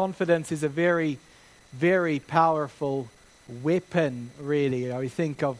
Confidence is a very, very powerful weapon, really. We think of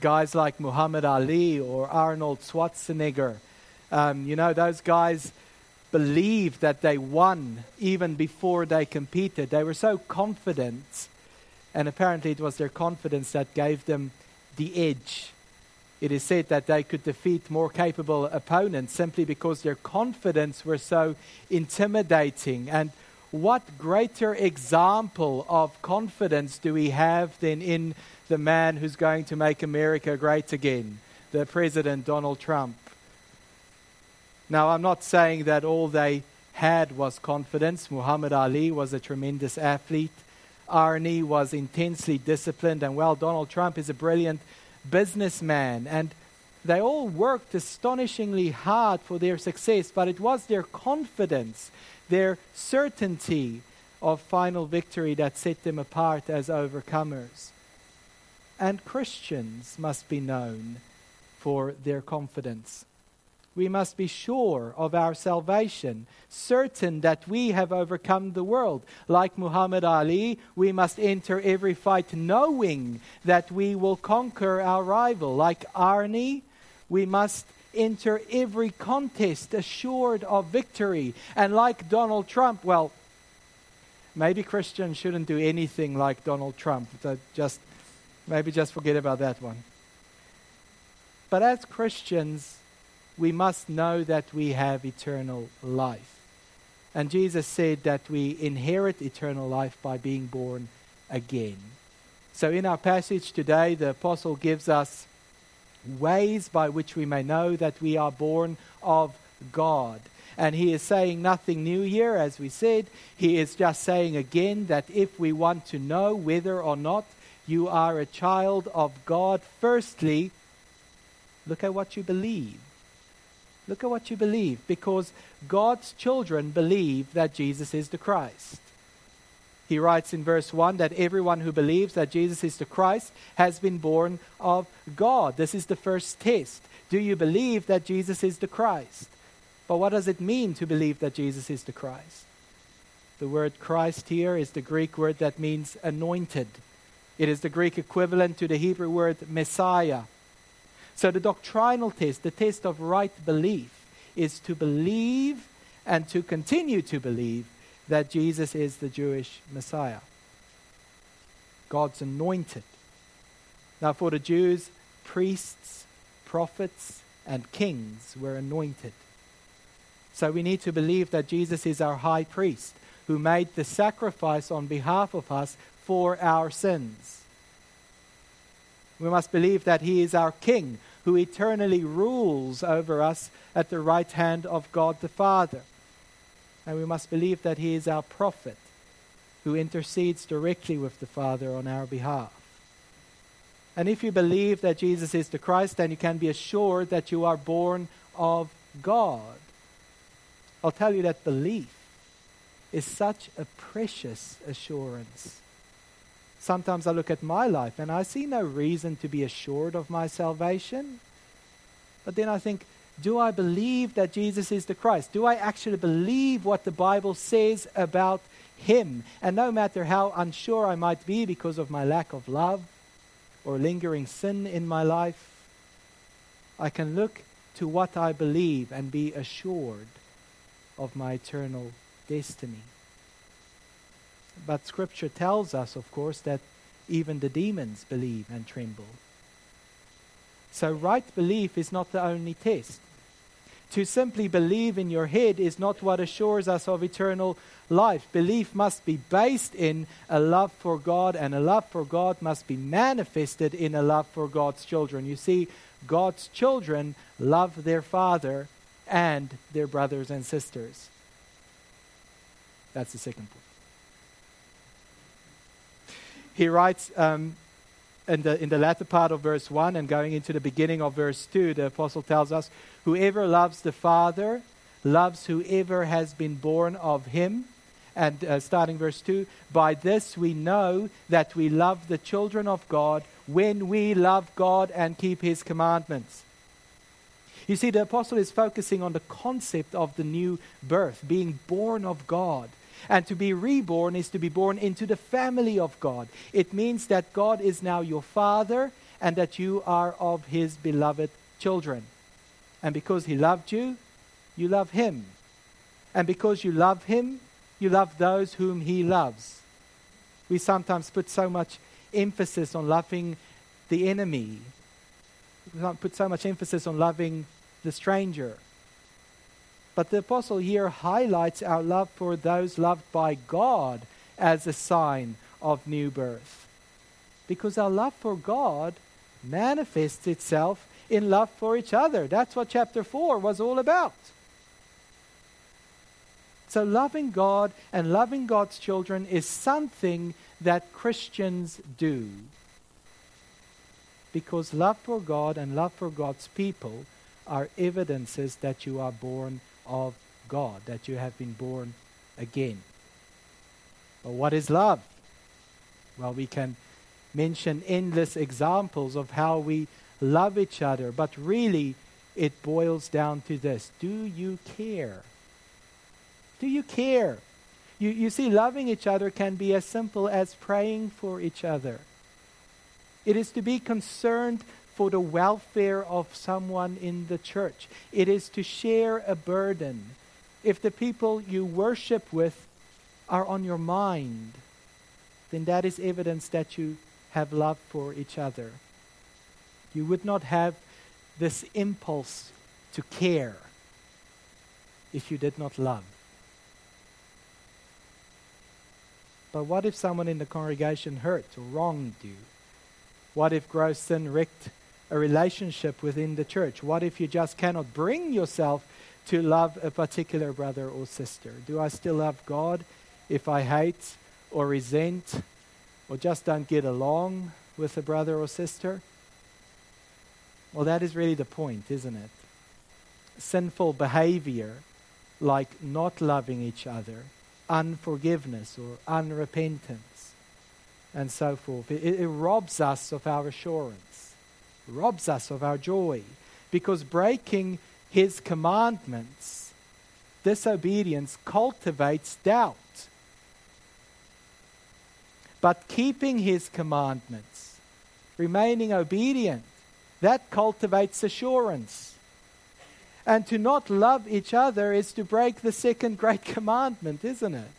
guys like Muhammad Ali or Arnold Schwarzenegger. Um, you know, those guys believed that they won even before they competed. They were so confident, and apparently it was their confidence that gave them the edge. It is said that they could defeat more capable opponents simply because their confidence were so intimidating. And what greater example of confidence do we have than in the man who's going to make America great again, the President Donald Trump? Now, I'm not saying that all they had was confidence. Muhammad Ali was a tremendous athlete. Arnie was intensely disciplined, and well, Donald Trump is a brilliant businessman. And they all worked astonishingly hard for their success, but it was their confidence, their certainty of final victory that set them apart as overcomers. And Christians must be known for their confidence. We must be sure of our salvation, certain that we have overcome the world. Like Muhammad Ali, we must enter every fight knowing that we will conquer our rival. Like Arnie, we must enter every contest assured of victory. And like Donald Trump, well, maybe Christians shouldn't do anything like Donald Trump. Just maybe just forget about that one. But as Christians, we must know that we have eternal life. And Jesus said that we inherit eternal life by being born again. So, in our passage today, the apostle gives us ways by which we may know that we are born of God. And he is saying nothing new here, as we said. He is just saying again that if we want to know whether or not you are a child of God, firstly, look at what you believe. Look at what you believe, because God's children believe that Jesus is the Christ. He writes in verse 1 that everyone who believes that Jesus is the Christ has been born of God. This is the first test. Do you believe that Jesus is the Christ? But what does it mean to believe that Jesus is the Christ? The word Christ here is the Greek word that means anointed. It is the Greek equivalent to the Hebrew word Messiah. So, the doctrinal test, the test of right belief, is to believe and to continue to believe that Jesus is the Jewish Messiah, God's anointed. Now, for the Jews, priests, prophets, and kings were anointed. So, we need to believe that Jesus is our high priest who made the sacrifice on behalf of us for our sins. We must believe that He is our King who eternally rules over us at the right hand of God the Father. And we must believe that He is our prophet who intercedes directly with the Father on our behalf. And if you believe that Jesus is the Christ, then you can be assured that you are born of God. I'll tell you that belief is such a precious assurance. Sometimes I look at my life and I see no reason to be assured of my salvation. But then I think, do I believe that Jesus is the Christ? Do I actually believe what the Bible says about him? And no matter how unsure I might be because of my lack of love or lingering sin in my life, I can look to what I believe and be assured of my eternal destiny. But Scripture tells us, of course, that even the demons believe and tremble. So, right belief is not the only test. To simply believe in your head is not what assures us of eternal life. Belief must be based in a love for God, and a love for God must be manifested in a love for God's children. You see, God's children love their father and their brothers and sisters. That's the second point he writes um, in, the, in the latter part of verse 1 and going into the beginning of verse 2, the apostle tells us, Whoever loves the Father loves whoever has been born of him. And uh, starting verse 2, by this we know that we love the children of God when we love God and keep his commandments. You see, the apostle is focusing on the concept of the new birth, being born of God. And to be reborn is to be born into the family of God. It means that God is now your Father and that you are of His beloved children. And because He loved you, you love Him. And because you love Him, you love those whom He loves. We sometimes put so much emphasis on loving the enemy, we put so much emphasis on loving the stranger. But the apostle here highlights our love for those loved by God as a sign of new birth. Because our love for God manifests itself in love for each other. That's what chapter 4 was all about. So, loving God and loving God's children is something that Christians do. Because love for God and love for God's people are evidences that you are born of God, that you have been born again. But what is love? Well, we can mention endless examples of how we love each other, but really it boils down to this Do you care? Do you care? You, you see, loving each other can be as simple as praying for each other. It is to be concerned for the welfare of someone in the church. It is to share a burden. If the people you worship with are on your mind, then that is evidence that you have love for each other. You would not have this impulse to care if you did not love. But what if someone in the congregation hurt or wronged you? What if gross sin wrecked a relationship within the church? What if you just cannot bring yourself to love a particular brother or sister? Do I still love God if I hate or resent or just don't get along with a brother or sister? Well, that is really the point, isn't it? Sinful behavior, like not loving each other, unforgiveness or unrepentance and so forth. It, it, robs us of our assurance, robs us of our joy, because breaking his commandments, disobedience, cultivates doubt. But keeping his commandments, remaining obedient, that cultivates assurance. And to not love each other is to break the second great commandment, isn't it?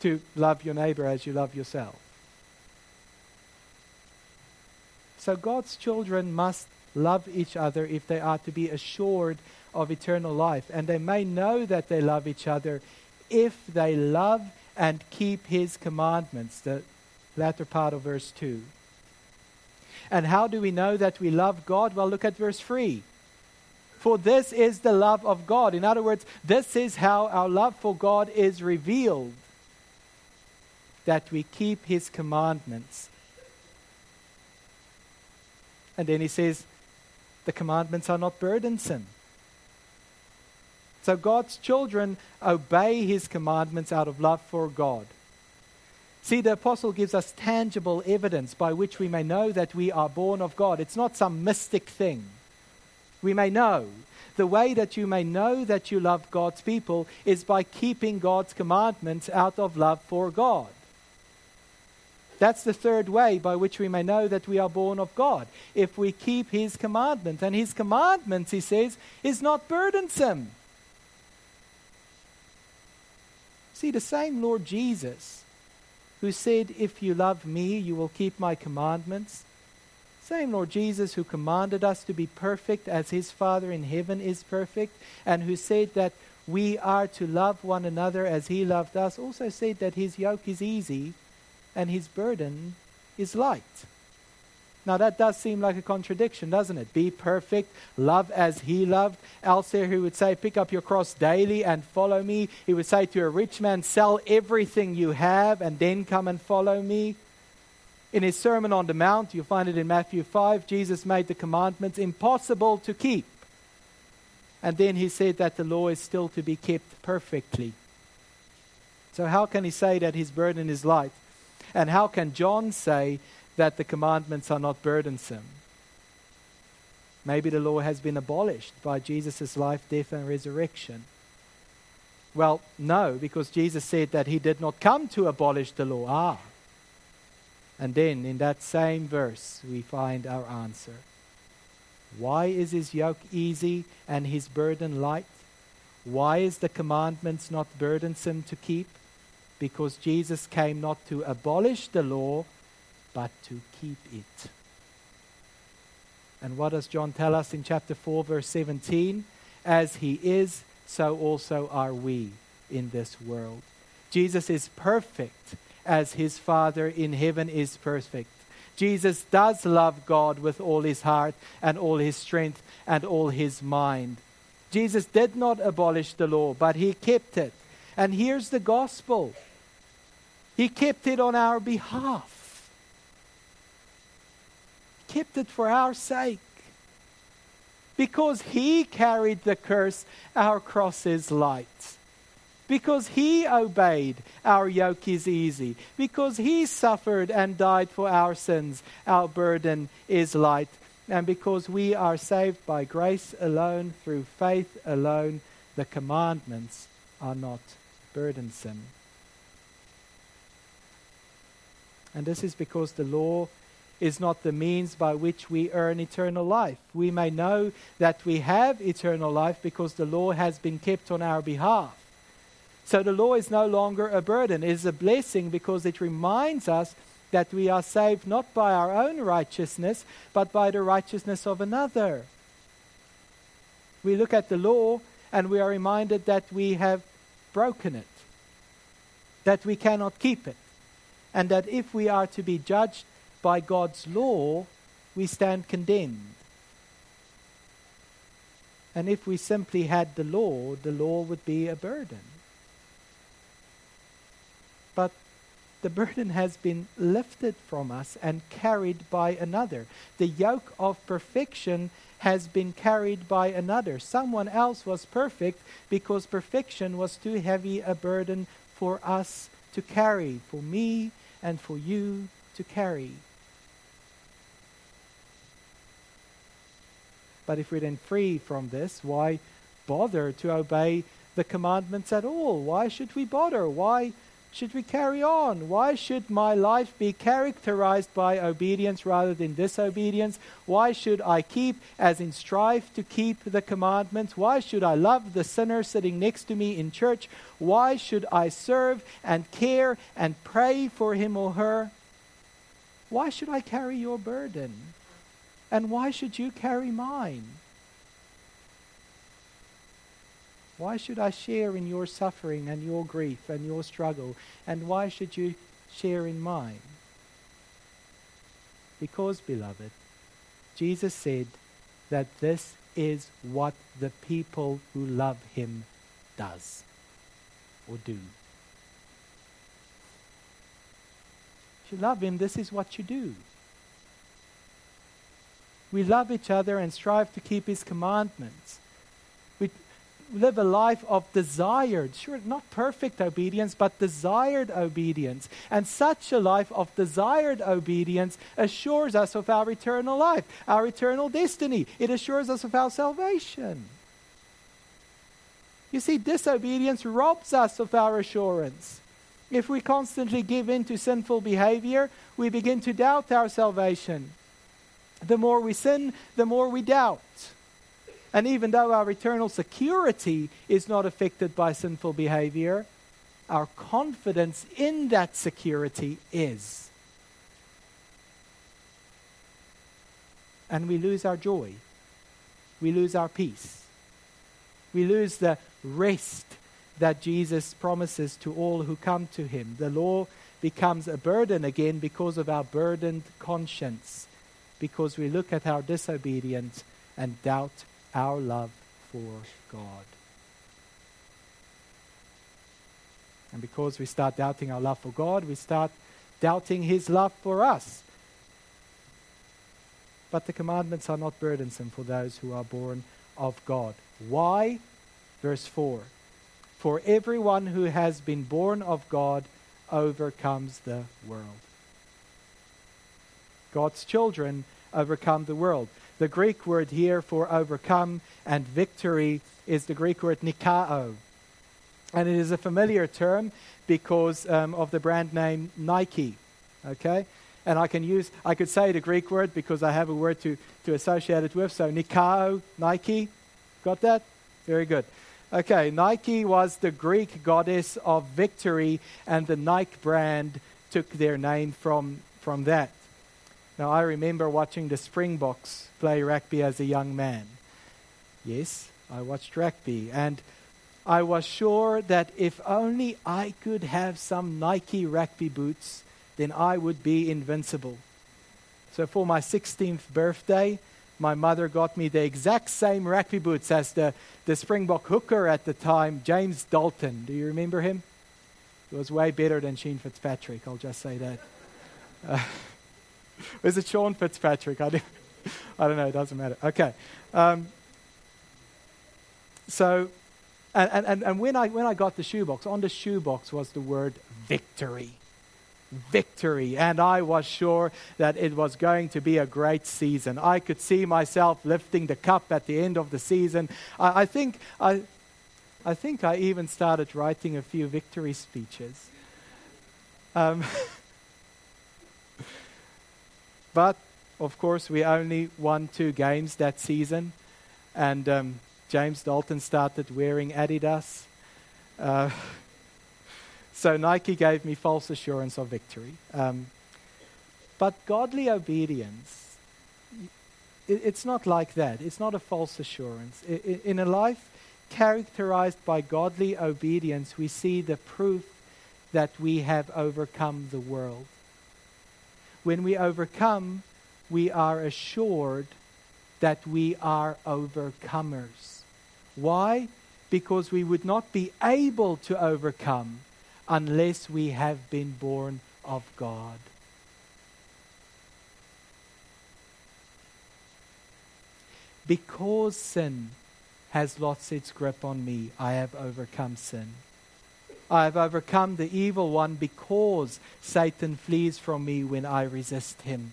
To love your neighbor as you love yourself. So God's children must love each other if they are to be assured of eternal life. And they may know that they love each other if they love and keep his commandments, the latter part of verse 2. And how do we know that we love God? Well, look at verse 3. For this is the love of God. In other words, this is how our love for God is revealed that we keep his commandments. And then he says, the commandments are not burdensome. So God's children obey his commandments out of love for God. See, the apostle gives us tangible evidence by which we may know that we are born of God. It's not some mystic thing. We may know. The way that you may know that you love God's people is by keeping God's commandments out of love for God. That's the third way by which we may know that we are born of God. If we keep His commandments. And His commandments, He says, is not burdensome. See, the same Lord Jesus who said, If you love me, you will keep my commandments. Same Lord Jesus who commanded us to be perfect as his Father in heaven is perfect, and who said that we are to love one another as he loved us, also said that his yoke is easy and his burden is light. Now, that does seem like a contradiction, doesn't it? Be perfect, love as he loved. Elsewhere, he would say, Pick up your cross daily and follow me. He would say to a rich man, Sell everything you have and then come and follow me. In his Sermon on the Mount, you'll find it in Matthew 5, Jesus made the commandments impossible to keep. And then he said that the law is still to be kept perfectly. So, how can he say that his burden is light? And how can John say that the commandments are not burdensome. Maybe the law has been abolished by Jesus' life, death, and resurrection. Well, no, because Jesus said that he did not come to abolish the law. Ah. And then in that same verse, we find our answer. Why is his yoke easy and his burden light? Why is the commandments not burdensome to keep? Because Jesus came not to abolish the law, but to keep it. And what does John tell us in chapter 4, verse 17? As he is, so also are we in this world. Jesus is perfect as his Father in heaven is perfect. Jesus does love God with all his heart and all his strength and all his mind. Jesus did not abolish the law, but he kept it. And here's the gospel He kept it on our behalf, kept it for our sake. Because he carried the curse, our cross is light. Because he obeyed, our yoke is easy. Because he suffered and died for our sins, our burden is light. And because we are saved by grace alone, through faith alone, the commandments are not burdensome. And this is because the law is not the means by which we earn eternal life. We may know that we have eternal life because the law has been kept on our behalf. So the law is no longer a burden, it is a blessing because it reminds us that we are saved not by our own righteousness, but by the righteousness of another. We look at the law and we are reminded that we have broken it, that we cannot keep it, and that if we are to be judged by God's law, we stand condemned. And if we simply had the law, the law would be a burden. But the burden has been lifted from us and carried by another. The yoke of perfection has been carried by another. Someone else was perfect because perfection was too heavy a burden for us to carry, for me and for you to carry. But if we're then free from this, why bother to obey the commandments at all? Why should we bother? Why should we carry on? Why should my life be characterized by obedience rather than disobedience? Why should I keep, as in strive to keep the commandments? Why should I love the sinner sitting next to me in church? Why should I serve and care and pray for him or her? Why should I carry your burden? And why should you carry mine? Why should I share in your suffering and your grief and your struggle? And why should you share in mine? Because, beloved, Jesus said that this is what the people who love him does or do. If you love him, this is what you do. We love each other and strive to keep His commandments. Live a life of desired, sure, not perfect obedience, but desired obedience. And such a life of desired obedience assures us of our eternal life, our eternal destiny. It assures us of our salvation. You see, disobedience robs us of our assurance. If we constantly give in to sinful behavior, we begin to doubt our salvation. The more we sin, the more we doubt. And even though our eternal security is not affected by sinful behavior, our confidence in that security is. And we lose our joy. We lose our peace. We lose the rest that Jesus promises to all who come to him. The law becomes a burden again because of our burdened conscience because we look at our disobedience and doubt our love for God. And because we start doubting our love for God, we start doubting His love for us. But the commandments are not burdensome for those who are born of God. Why? Verse 4 For everyone who has been born of God overcomes the world. God's children overcome the world. The Greek word here for overcome and victory is the Greek word nikao. And it is a familiar term because um, of the brand name Nike. Okay? And I can use, I could say the Greek word because I have a word to, to associate it with. So Nikao, Nike. Got that? Very good. Okay, Nike was the Greek goddess of victory, and the Nike brand took their name from, from that. Now, I remember watching the Springboks play rugby as a young man. Yes, I watched rugby, and I was sure that if only I could have some Nike rugby boots, then I would be invincible. So for my 16th birthday, my mother got me the exact same rugby boots as the, the Springbok hooker at the time, James Dalton. Do you remember him? He was way better than Sheen Fitzpatrick, I'll just say that. Uh, was it Sean Fitzpatrick? I, I don't know, it doesn't matter. Okay. Um, so, and, and, and when, I, when I got the shoebox, on the shoebox was the word victory victory. And I was sure that it was going to be a great season. I could see myself lifting the cup at the end of the season. I, I think, I, I think I even started writing a few victory speeches. Um, but, of course, we only won two games that season. And um, James Dalton started wearing Adidas. Uh, so Nike gave me false assurance of victory. Um, but godly obedience, it, it's not like that. It's not a false assurance. in a life characterized by godly obedience, we see the proof that we have overcome the world. When we overcome, we are assured that we are overcomers. Why? Because we would not be able to overcome unless we have been born of God. Because sin has lost its grip on me, I have overcome sin. I have overcome the evil one because Satan flees from me when I resist him.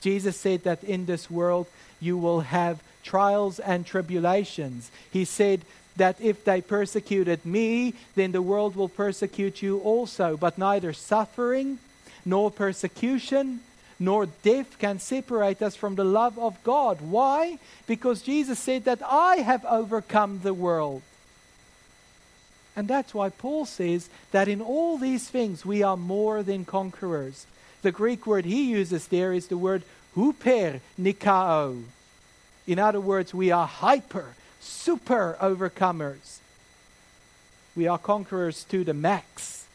Jesus said that in this world you will have trials and tribulations. He said that if they persecuted me, then the world will persecute you also. But neither suffering nor persecution nor death can separate us from the love of God. Why? Because Jesus said that I have overcome the world. And that's why Paul says that in all these things we are more than conquerors. The Greek word he uses there is the word huper nikao. In other words, we are hyper, super overcomers. We are conquerors to the max,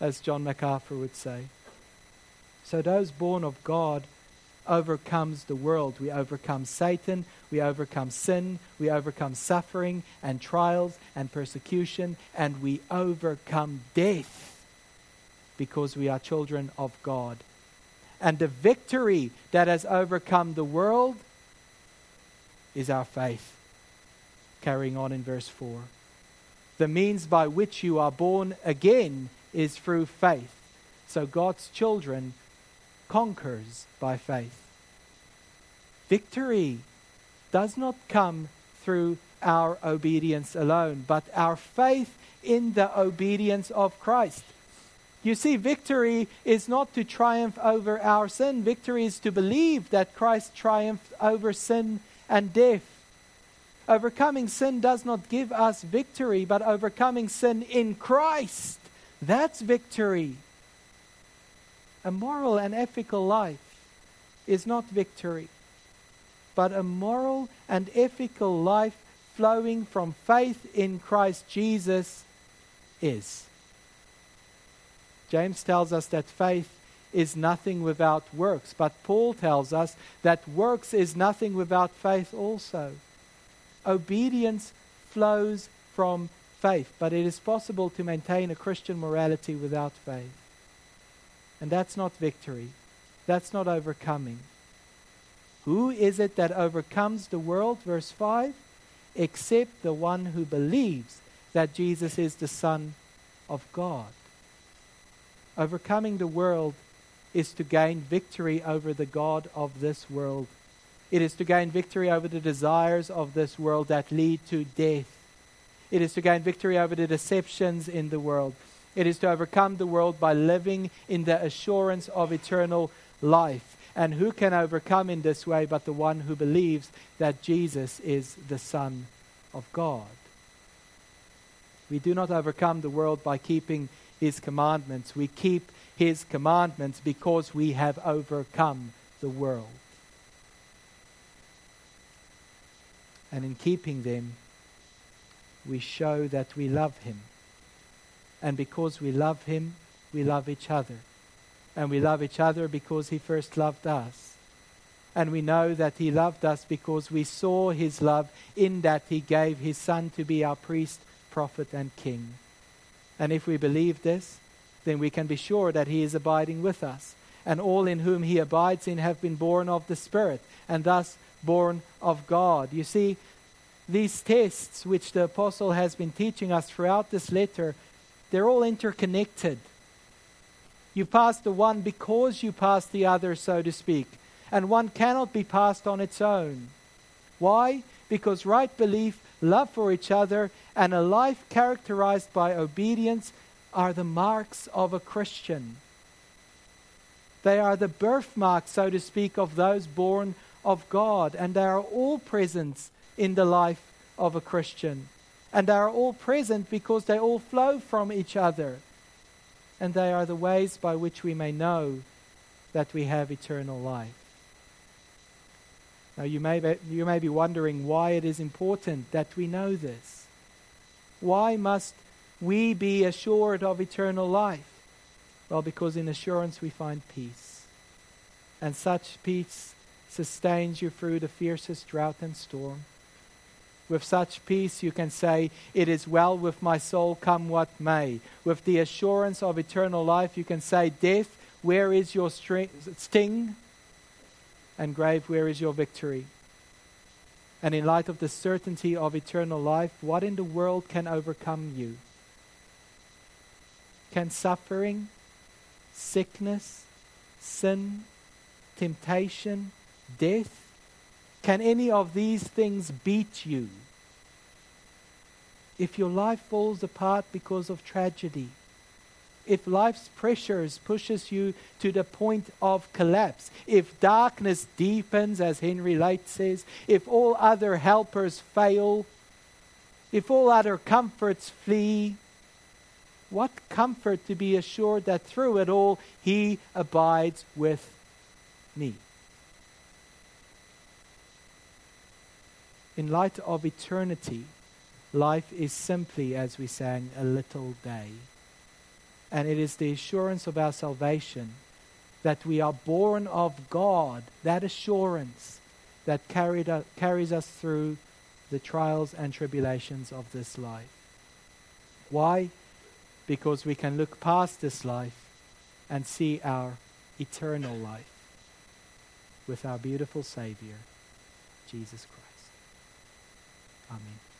as John MacArthur would say. So those born of God overcomes the world. We overcome Satan, we overcome sin, we overcome suffering and trials and persecution, and we overcome death because we are children of God. And the victory that has overcome the world is our faith carrying on in verse 4. The means by which you are born again is through faith. So God's children conquers by faith. Victory does not come through our obedience alone, but our faith in the obedience of Christ. You see, victory is not to triumph over our sin. Victory is to believe that Christ triumphed over sin and death. Overcoming sin does not give us victory, but overcoming sin in Christ. That's victory. A moral and ethical life is not victory, but a moral and ethical life flowing from faith in Christ Jesus is. James tells us that faith is nothing without works, but Paul tells us that works is nothing without faith also. Obedience flows from faith, but it is possible to maintain a Christian morality without faith. And that's not victory. That's not overcoming. Who is it that overcomes the world? Verse 5 Except the one who believes that Jesus is the Son of God. Overcoming the world is to gain victory over the God of this world it is to gain victory over the desires of this world that lead to death. It is to gain victory over the deceptions in the world. It is to overcome the world by living in the assurance of eternal life. And who can overcome in this way but the one who believes that Jesus is the Son of God? We do not overcome the world by keeping his commandments. We keep his commandments because we have overcome the world. And in keeping them, we show that we love him. And because we love him, we love each other. And we love each other because he first loved us. And we know that he loved us because we saw his love in that he gave his son to be our priest, prophet, and king. And if we believe this, then we can be sure that he is abiding with us. And all in whom he abides in have been born of the Spirit, and thus born of God. You see, these tests which the apostle has been teaching us throughout this letter, they're all interconnected. You pass the one because you pass the other, so to speak. And one cannot be passed on its own. Why? Because right belief, love for each other, and a life characterized by obedience are the marks of a Christian. They are the birthmark, so to speak, of those born of God, and they are all present in the life of a Christian. And they are all present because they all flow from each other. And they are the ways by which we may know that we have eternal life. Now, you may, be, you may be wondering why it is important that we know this. Why must we be assured of eternal life? Well, because in assurance we find peace. And such peace sustains you through the fiercest drought and storm. With such peace, you can say, It is well with my soul, come what may. With the assurance of eternal life, you can say, Death, where is your sting? And grave, where is your victory? And in light of the certainty of eternal life, what in the world can overcome you? Can suffering, sickness, sin, temptation, death, can any of these things beat you? If your life falls apart because of tragedy, if life's pressures pushes you to the point of collapse, if darkness deepens, as Henry Lyte says, if all other helpers fail, if all other comforts flee, what comfort to be assured that through it all he abides with me. In light of eternity, life is simply, as we sang, a little day. And it is the assurance of our salvation that we are born of God, that assurance that carried, carries us through the trials and tribulations of this life. Why? Because we can look past this life and see our eternal life with our beautiful Savior, Jesus Christ. Amém.